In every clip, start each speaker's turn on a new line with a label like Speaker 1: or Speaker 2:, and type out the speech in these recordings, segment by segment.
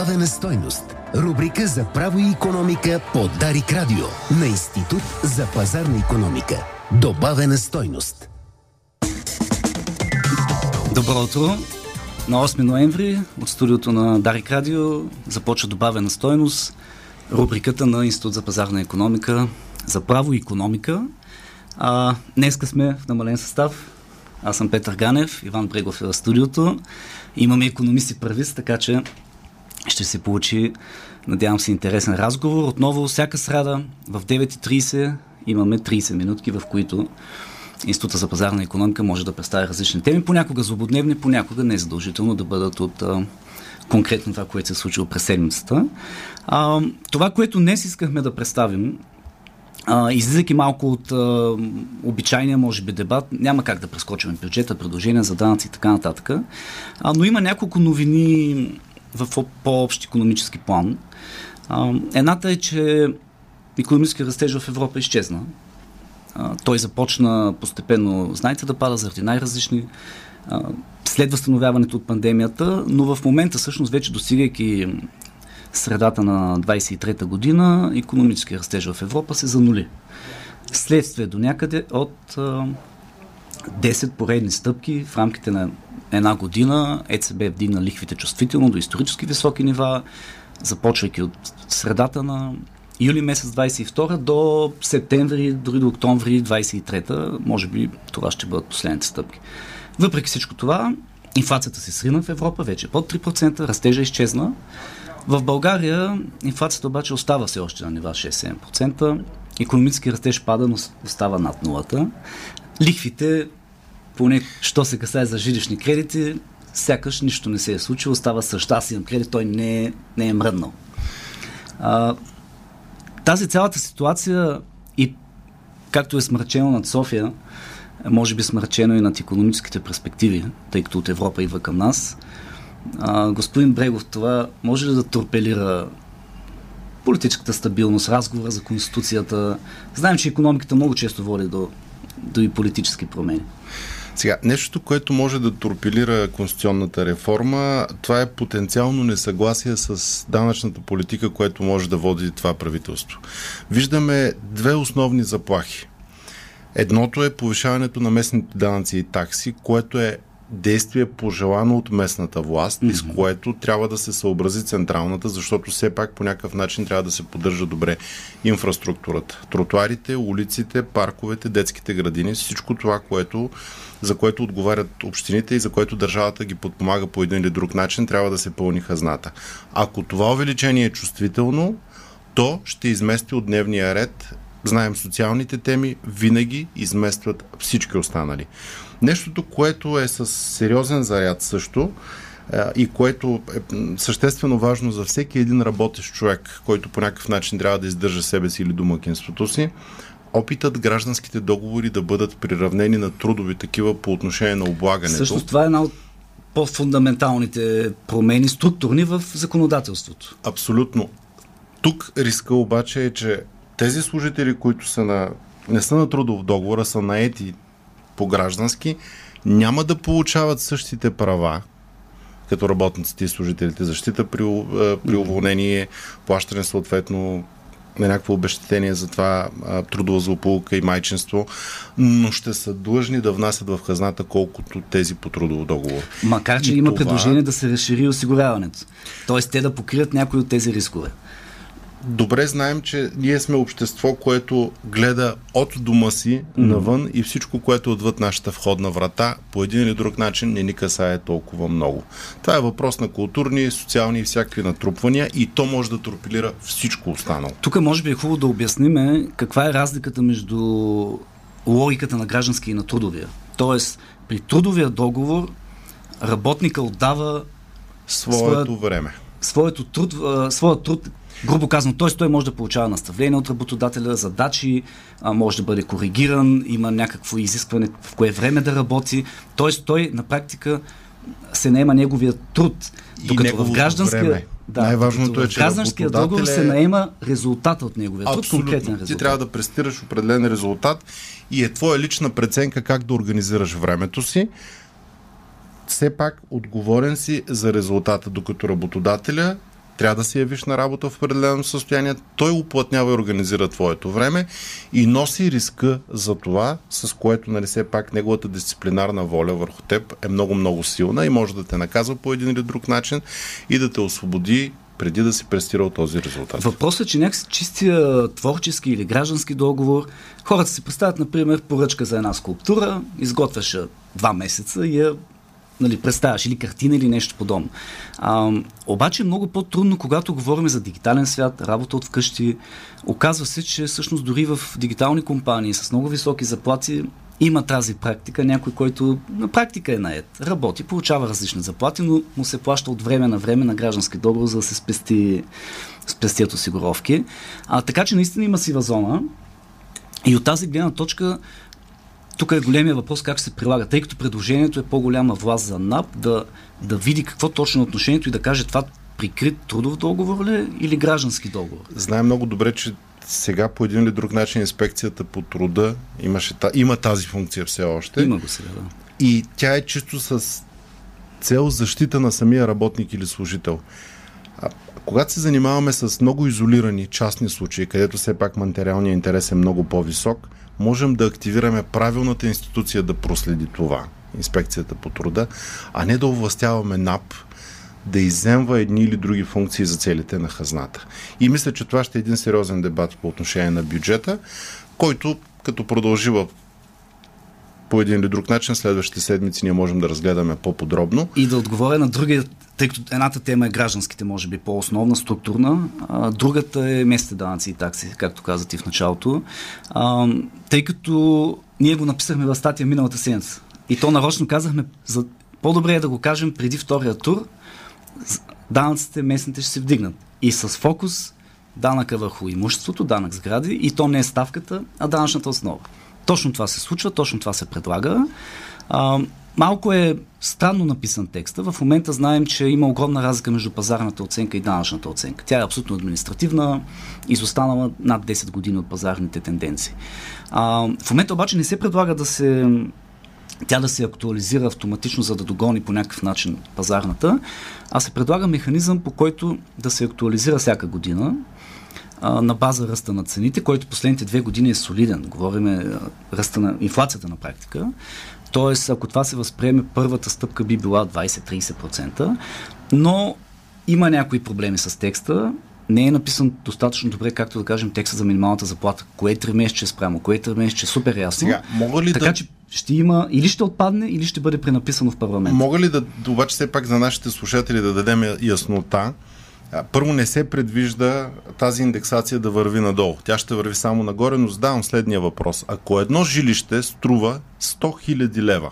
Speaker 1: Добавена стойност. Рубрика за право и економика по Дарик Радио на Институт за пазарна економика. Добавена стойност.
Speaker 2: Добро утро! На 8 ноември от студиото на Дарик Радио започва добавена стойност рубриката на Институт за пазарна економика за право и економика. А, днеска сме в намален състав. Аз съм Петър Ганев, Иван Брегов е в студиото. Имаме економисти правист, така че ще се получи, надявам се, интересен разговор. Отново, всяка сряда в 9.30 имаме 30 минутки, в които Института за пазарна економика може да представя различни теми, понякога злободневни, понякога не е задължително да бъдат от а, конкретно това, което се е случило през седмицата. А, това, което днес искахме да представим, а, излизайки малко от а, обичайния, може би, дебат, няма как да прескочим бюджета, предложения за данъци и така нататък, а, но има няколко новини в по-общ економически план. Едната е, че економически растеж в Европа изчезна. Той започна постепенно, знаете, да пада заради най-различни след възстановяването от пандемията, но в момента всъщност вече достигайки средата на 23-та година, економически растеж в Европа се занули. Следствие до някъде от 10 поредни стъпки в рамките на една година ЕЦБ вдигна лихвите чувствително до исторически високи нива, започвайки от средата на юли месец 22 до септември, дори до октомври 23 може би това ще бъдат последните стъпки. Въпреки всичко това, инфлацията се срина в Европа, вече под 3%, растежа изчезна. В България инфлацията обаче остава все още на нива 6-7%. Економически растеж пада, но остава над нулата. Лихвите, поне що се касае за жилищни кредити, сякаш нищо не се е случило, става същ. Аз имам кредит, той не е, не е мръднал. А, тази цялата ситуация и както е смрачено над София, може би смрачено и над економическите перспективи, тъй като от Европа идва към нас. А, господин Брегов, това може ли да торпелира политическата стабилност, разговора за Конституцията? Знаем, че економиката много често води до, до и политически промени.
Speaker 3: Сега, нещото, което може да торпилира конституционната реформа, това е потенциално несъгласие с данъчната политика, което може да води това правителство. Виждаме две основни заплахи. Едното е повишаването на местните данъци и такси, което е действие пожелано от местната власт, mm-hmm. с което трябва да се съобрази централната, защото все пак по някакъв начин трябва да се поддържа добре инфраструктурата. Тротуарите, улиците, парковете, детските градини, всичко това, което, за което отговарят общините и за което държавата ги подпомага по един или друг начин, трябва да се пълни хазната. Ако това увеличение е чувствително, то ще измести от дневния ред знаем социалните теми, винаги изместват всички останали. Нещото, което е с сериозен заряд също и което е съществено важно за всеки един работещ човек, който по някакъв начин трябва да издържа себе си или домакинството си, опитът гражданските договори да бъдат приравнени на трудови такива по отношение на облагането.
Speaker 2: Също това е една от по-фундаменталните промени, структурни в законодателството.
Speaker 3: Абсолютно. Тук риска обаче е, че тези служители, които са на, не са на трудов договор, а са наети по граждански, няма да получават същите права, като работниците и служителите. Защита при, при уволнение, плащане съответно на някакво обещетение за това трудова злополука и майчинство, но ще са длъжни да внасят в хазната колкото тези по трудово договор.
Speaker 2: Макар, че и има това... предложение да се разшири осигуряването. Тоест те да покрият някои от тези рискове
Speaker 3: добре знаем, че ние сме общество, което гледа от дома си mm. навън и всичко, което е отвъд нашата входна врата, по един или друг начин не ни касае толкова много. Това е въпрос на културни, социални и всякакви натрупвания и то може да тропилира всичко останало.
Speaker 2: Тук може би е хубаво да обясним каква е разликата между логиката на граждански и на трудовия. Тоест, при трудовия договор работника отдава
Speaker 3: своето своя, време.
Speaker 2: Своето труд, своя труд грубо казано, т.е. той може да получава наставление от работодателя, задачи, може да бъде коригиран, има някакво изискване в кое време да работи. Т.е. той на практика се наема неговия труд.
Speaker 3: Докато в гражданския. Време. Да,
Speaker 2: Най-важното е, че гражданския договор се наема резултата от неговия
Speaker 3: труд, конкретен резултат. Ти трябва да престираш определен резултат и е твоя лична преценка как да организираш времето си. Все пак отговорен си за резултата, докато работодателя трябва да се явиш на работа в определено състояние, той уплътнява и организира твоето време и носи риска за това, с което, нали, все пак неговата дисциплинарна воля върху теб е много-много силна и може да те наказва по един или друг начин и да те освободи преди да си престирал този резултат.
Speaker 2: Въпросът е, че някакси чистия творчески или граждански договор, хората си представят, например, поръчка за една скулптура, изготвяш два месеца и я нали, представяш или картина или нещо подобно. А, обаче е много по-трудно, когато говорим за дигитален свят, работа от вкъщи. Оказва се, че всъщност дори в дигитални компании с много високи заплати има тази практика. Някой, който на практика е наед, работи, получава различни заплати, но му се плаща от време на време на граждански договор, за да се спести, спестят осигуровки. А, така че наистина има сива зона. И от тази гледна точка тук е големия въпрос как се прилага, тъй като предложението е по-голяма власт за НАП да, да види какво точно е отношението и да каже това прикрит трудов договор ли е или граждански договор?
Speaker 3: Знаем много добре, че сега по един или друг начин инспекцията по труда имаше, има тази функция все още.
Speaker 2: Има го сега, да.
Speaker 3: И тя е чисто с цел защита на самия работник или служител. Когато се занимаваме с много изолирани частни случаи, където все пак материалният интерес е много по-висок, можем да активираме правилната институция да проследи това, инспекцията по труда, а не да овластяваме НАП да иземва едни или други функции за целите на хазната. И мисля, че това ще е един сериозен дебат по отношение на бюджета, който като продължи в по един или друг начин, следващите седмици ние можем да разгледаме по-подробно.
Speaker 2: И да отговоря на другия, тъй като едната тема е гражданските, може би по-основна, структурна, а другата е местните данъци и такси, както каза ти в началото. А, тъй като ние го написахме в статия миналата седмица. И то нарочно казахме, за по-добре е да го кажем преди втория тур, данъците местните ще се вдигнат. И с фокус данъка върху имуществото, данък сгради, и то не е ставката, а данъчната основа. Точно това се случва, точно това се предлага. А, малко е странно написан текста. В момента знаем, че има огромна разлика между пазарната оценка и данъчната оценка. Тя е абсолютно административна, изостанала над 10 години от пазарните тенденции. А, в момента обаче не се предлага да се тя да се актуализира автоматично, за да догони по някакъв начин пазарната, а се предлага механизъм, по който да се актуализира всяка година а, на база ръста на цените, който последните две години е солиден. Говориме ръста на инфлацията на практика. Тоест, ако това се възприеме, първата стъпка би била 20-30%, но има някои проблеми с текста. Не е написан достатъчно добре, както да кажем, текста за минималната заплата. Кое е 3 месече спрямо, кое е 3 месече, супер ясно. Сега,
Speaker 3: мога ли
Speaker 2: така
Speaker 3: да...
Speaker 2: че ще има, или ще отпадне, или ще бъде пренаписано в парламент.
Speaker 3: Мога ли да, обаче все пак за нашите слушатели да дадем яснота? Първо не се предвижда тази индексация да върви надолу. Тя ще върви само нагоре, но задавам следния въпрос. Ако едно жилище струва 100 000 лева,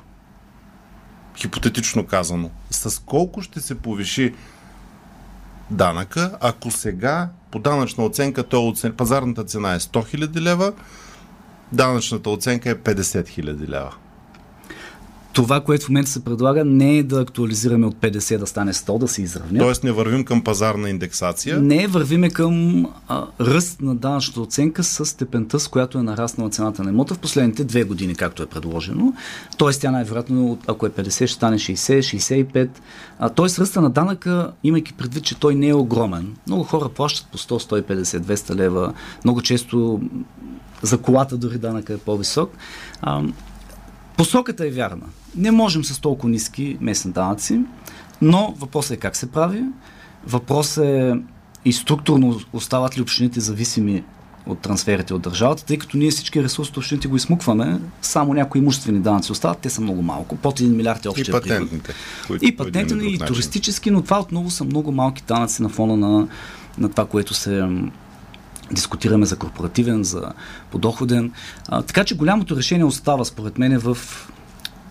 Speaker 3: хипотетично казано, с колко ще се повиши данъка, ако сега по данъчна оценка то оцен... пазарната цена е 100 000 лева, данъчната оценка е 50 000 лева
Speaker 2: това, което в момента се предлага, не е да актуализираме от 50 да стане 100, да се изравня.
Speaker 3: Тоест не вървим към пазарна индексация?
Speaker 2: Не, вървиме към а, ръст на данъчната оценка с степента, с която е нараснала цената на имота в последните две години, както е предложено. Тоест тя най-вероятно, ако е 50, ще стане 60, 65. А, тоест ръста на данъка, имайки предвид, че той не е огромен. Много хора плащат по 100, 150, 200 лева. Много често за колата дори данъка е по-висок. А, посоката е вярна. Не можем с толкова ниски местни данъци, но въпросът е как се прави. Въпросът е и структурно остават ли общините зависими от трансферите от държавата, тъй като ние всички ресурси от общините го измукваме, само някои имуществени данъци остават, те са много малко, под 1 милиард е общия
Speaker 3: И патентните.
Speaker 2: И патентни, и туристически, но това отново са много малки данъци на фона на, на това, което се дискутираме за корпоративен, за подоходен. А, така че голямото решение остава, според мен, в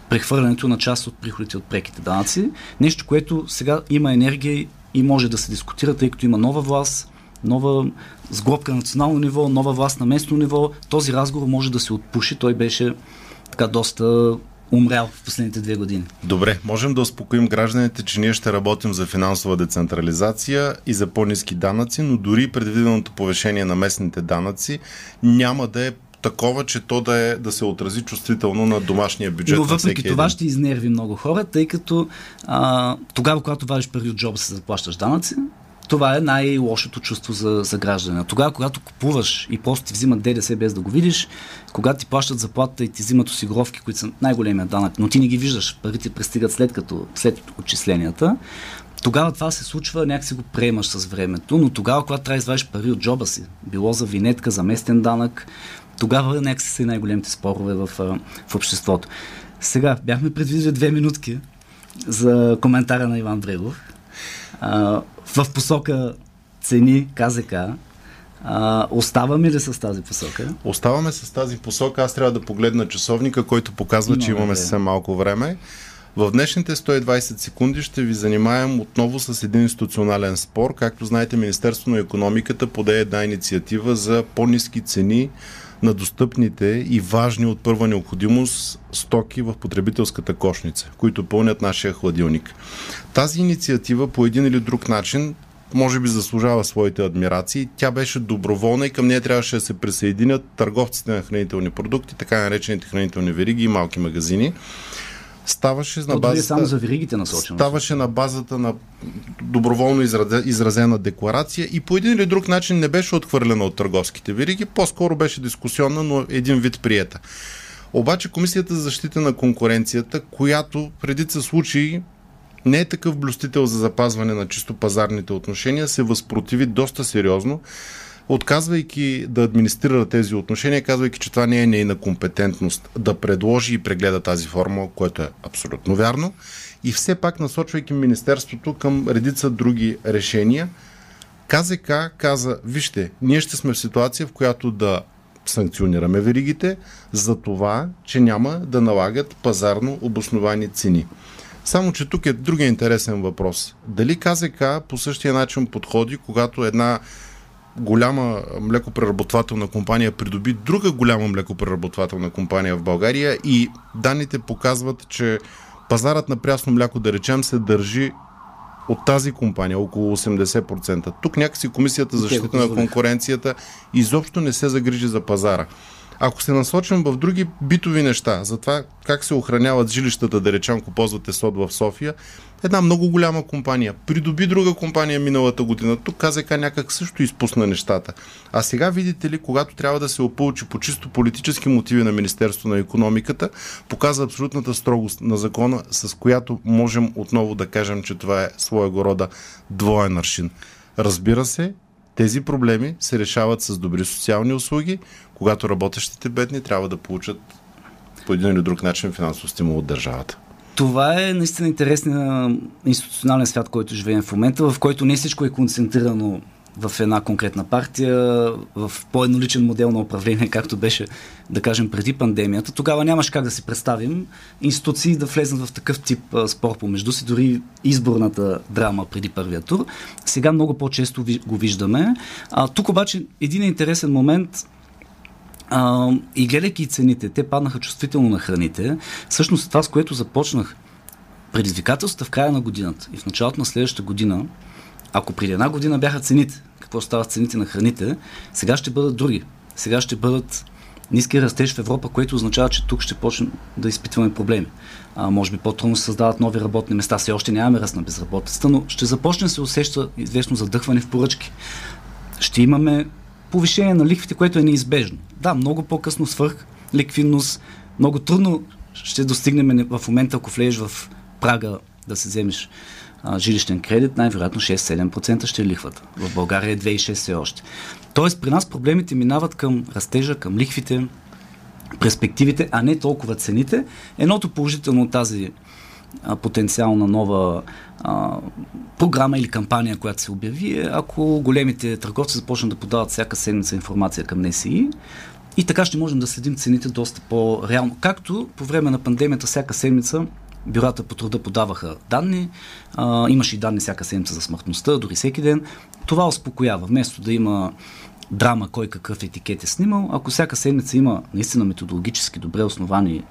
Speaker 2: прехвърлянето на част от приходите от преките данъци. Нещо, което сега има енергия и може да се дискутира, тъй като има нова власт, нова сглобка на национално ниво, нова власт на местно ниво. Този разговор може да се отпуши. Той беше така доста умрял в последните две години.
Speaker 3: Добре, можем да успокоим гражданите, че ние ще работим за финансова децентрализация и за по-низки данъци, но дори предвиденото повишение на местните данъци няма да е такова, че то да, е, да се отрази чувствително на домашния бюджет.
Speaker 2: Но въпреки това
Speaker 3: един.
Speaker 2: ще изнерви много хора, тъй като а, тогава, когато вадиш пари от джоба, се заплащаш данъци, това е най-лошото чувство за, за граждане. Тогава, когато купуваш и просто ти взимат ДДС без да го видиш, когато ти плащат заплата и ти взимат осигуровки, които са най-големия данък, но ти не ги виждаш, парите пристигат след като, след отчисленията, тогава това се случва, някакси го приемаш с времето, но тогава, когато трябва да извадиш пари от джоба си, било за винетка, за местен данък, тогава някакси са най-големите спорове в, в обществото. Сега, бяхме предвидили две минутки за коментара на Иван Дрегов. А, в посока цени КЗК. А, оставаме ли с тази посока?
Speaker 3: Оставаме с тази посока. Аз трябва да погледна часовника, който показва, Имаме че имаме съвсем малко време. В днешните 120 секунди ще ви занимаем отново с един институционален спор. Както знаете, Министерството на економиката поде една инициатива за по-низки цени на достъпните и важни от първа необходимост стоки в потребителската кошница, които пълнят нашия хладилник. Тази инициатива по един или друг начин може би заслужава своите адмирации. Тя беше доброволна и към нея трябваше да се присъединят търговците на хранителни продукти, така наречените хранителни вериги и малки магазини ставаше на базата...
Speaker 2: само за веригите насочено.
Speaker 3: Ставаше на базата на доброволно изразена декларация и по един или друг начин не беше отхвърлена от търговските вериги, по-скоро беше дискусионна, но един вид приета. Обаче Комисията за защита на конкуренцията, която предица случаи не е такъв блюстител за запазване на чисто пазарните отношения, се възпротиви доста сериозно отказвайки да администрира тези отношения, казвайки, че това не е нейна компетентност да предложи и прегледа тази форма, което е абсолютно вярно, и все пак насочвайки Министерството към редица други решения, КЗК каза, вижте, ние ще сме в ситуация, в която да санкционираме веригите за това, че няма да налагат пазарно обосновани цени. Само, че тук е другия интересен въпрос. Дали КЗК по същия начин подходи, когато една голяма млекопреработвателна компания придоби друга голяма млекопреработвателна компания в България и данните показват, че пазарът на прясно мляко, да речем, се държи от тази компания, около 80%. Тук някакси Комисията за защита на конкуренцията изобщо не се загрижи за пазара. Ако се насочим в други битови неща, за това как се охраняват жилищата, да речем, ако ползвате сод в София, една много голяма компания придоби друга компания миналата година. Тук КЗК някак също изпусна нещата. А сега видите ли, когато трябва да се опълчи по чисто политически мотиви на Министерство на економиката, показва абсолютната строгост на закона, с която можем отново да кажем, че това е своего рода двоен аршин. Разбира се, тези проблеми се решават с добри социални услуги, когато работещите бедни трябва да получат по един или друг начин финансов стимул от държавата.
Speaker 2: Това е наистина интересен институционален свят, който живеем в момента, в който не всичко е концентрирано в една конкретна партия, в по-едноличен модел на управление, както беше, да кажем, преди пандемията, тогава нямаш как да си представим институции да влезнат в такъв тип спор помежду си, дори изборната драма преди първия тур. Сега много по-често го виждаме. А, тук обаче един интересен момент а, и гледайки цените, те паднаха чувствително на храните. Всъщност това, с което започнах, предизвикателствата в края на годината и в началото на следващата година, ако преди една година бяха цените, какво стават цените на храните, сега ще бъдат други. Сега ще бъдат ниски растеж в Европа, което означава, че тук ще почнем да изпитваме проблеми. А, може би по-трудно се създават нови работни места. Все още нямаме ръст на безработицата, но ще започне се усеща известно задъхване в поръчки. Ще имаме повишение на лихвите, което е неизбежно. Да, много по-късно свърх ликвидност, много трудно ще достигнем в момента, ако влезеш в прага да се вземеш а, жилищен кредит, най-вероятно 6-7% ще е лихвата. В България е 2,6 все още. Тоест при нас проблемите минават към растежа, към лихвите, перспективите, а не толкова цените. Едното положително от тази потенциална нова а, програма или кампания, която се обяви, е ако големите търговци започнат да подават всяка седмица информация към НСИ, и така ще можем да следим цените доста по-реално. Както по време на пандемията всяка седмица бюрата по труда подаваха данни, а, имаше и данни всяка седмица за смъртността, дори всеки ден. Това успокоява. Вместо да има драма кой какъв етикет е снимал, ако всяка седмица има наистина методологически добре основани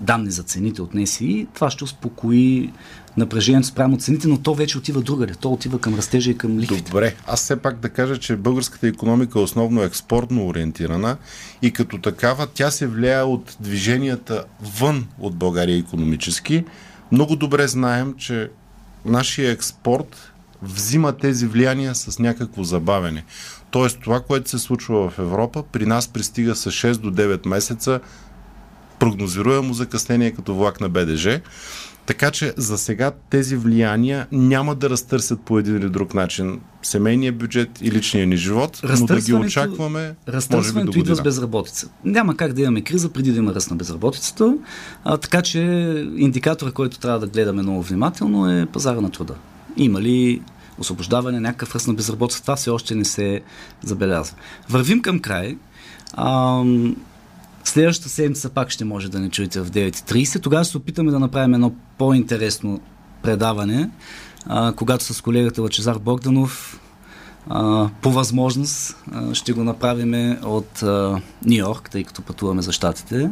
Speaker 2: данни за цените от НСИ, това ще успокои напрежението спрямо цените, но то вече отива другаде. То отива към растежа и към лихвите.
Speaker 3: Добре, аз все пак да кажа, че българската економика е основно експортно ориентирана и като такава тя се влияе от движенията вън от България економически. Много добре знаем, че нашия експорт взима тези влияния с някакво забавене. Тоест това, което се случва в Европа, при нас пристига с 6 до 9 месеца прогнозируемо закъснение като влак на БДЖ. Така че за сега тези влияния няма да разтърсят по един или друг начин семейния бюджет и личния ни живот, но да ги очакваме.
Speaker 2: Разтърсването
Speaker 3: може би
Speaker 2: идва с безработица. Няма как да имаме криза преди да има ръст на безработицата, а, така че индикатора, който трябва да гледаме много внимателно е пазара на труда. Има ли освобождаване, някакъв ръст на безработица, това все още не се забелязва. Вървим към край. А, Следващата седмица пак ще може да не чуете в 9.30. Тогава се опитаме да направим едно по-интересно предаване, а, когато с колегата Лачезар Богданов а, по възможност а, ще го направим от Нью Йорк, тъй като пътуваме за щатите.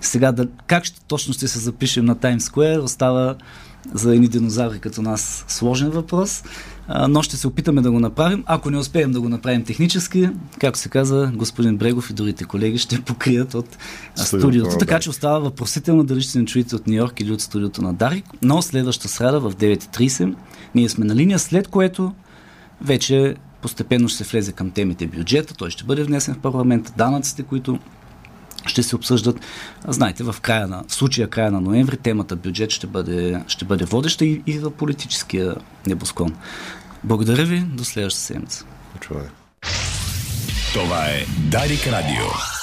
Speaker 2: Сега да, как ще, точно ще се запишем на Таймс Сквер остава за едни динозаври като нас сложен въпрос, но ще се опитаме да го направим. Ако не успеем да го направим технически, както се каза, господин Брегов и другите колеги ще покрият от студиото. студиото така че остава въпросително дали ще се не чуете от Нью Йорк или от студиото на Дарик. Но следващата среда в 9.30 ние сме на линия, след което вече постепенно ще се влезе към темите бюджета, той ще бъде внесен в парламента, данъците, които ще се обсъждат. Знаете, в края на, в случая края на ноември, темата бюджет ще бъде, ще бъде водеща и, и в политическия небосклон. Благодаря ви, до следващата седмица.
Speaker 1: Това е Дарик Радио.